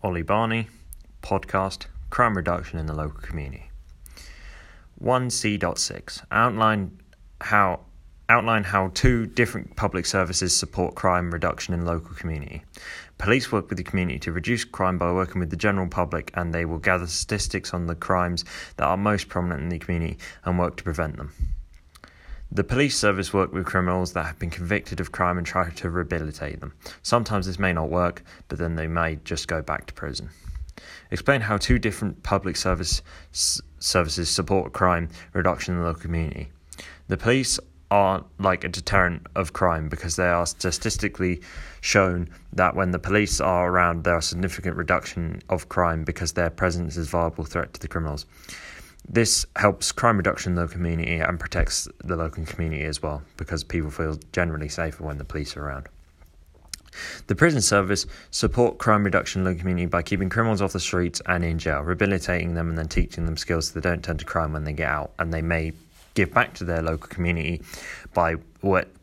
Ollie Barney, podcast Crime Reduction in the Local Community. 1C.6 Outline how outline how two different public services support crime reduction in local community. Police work with the community to reduce crime by working with the general public and they will gather statistics on the crimes that are most prominent in the community and work to prevent them. The police service work with criminals that have been convicted of crime and try to rehabilitate them. Sometimes this may not work, but then they may just go back to prison. Explain how two different public service s- services support crime reduction in the local community. The police are like a deterrent of crime because they are statistically shown that when the police are around, there are significant reduction of crime because their presence is a viable threat to the criminals. This helps crime reduction in the local community and protects the local community as well because people feel generally safer when the police are around. The prison service support crime reduction in the community by keeping criminals off the streets and in jail, rehabilitating them and then teaching them skills so they don't turn to crime when they get out and they may give back to their local community by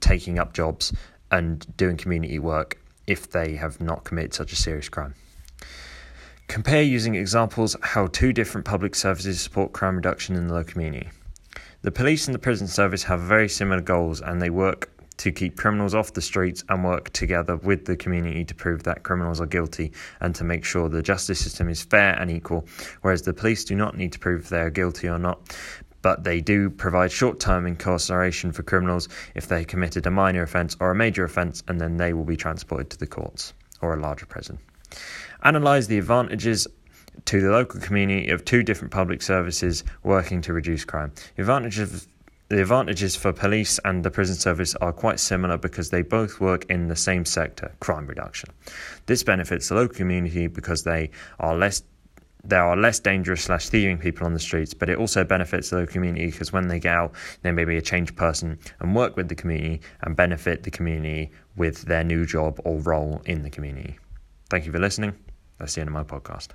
taking up jobs and doing community work if they have not committed such a serious crime. Compare using examples how two different public services support crime reduction in the local community. The police and the prison service have very similar goals and they work to keep criminals off the streets and work together with the community to prove that criminals are guilty and to make sure the justice system is fair and equal, whereas the police do not need to prove they are guilty or not. But they do provide short term incarceration for criminals if they committed a minor offence or a major offence, and then they will be transported to the courts or a larger prison. Analyse the advantages to the local community of two different public services working to reduce crime. The advantages the advantages for police and the prison service are quite similar because they both work in the same sector, crime reduction. This benefits the local community because they are less there are less dangerous slash thieving people on the streets, but it also benefits the local community because when they get out, they may be a changed person and work with the community and benefit the community with their new job or role in the community. Thank you for listening. That's the end of my podcast.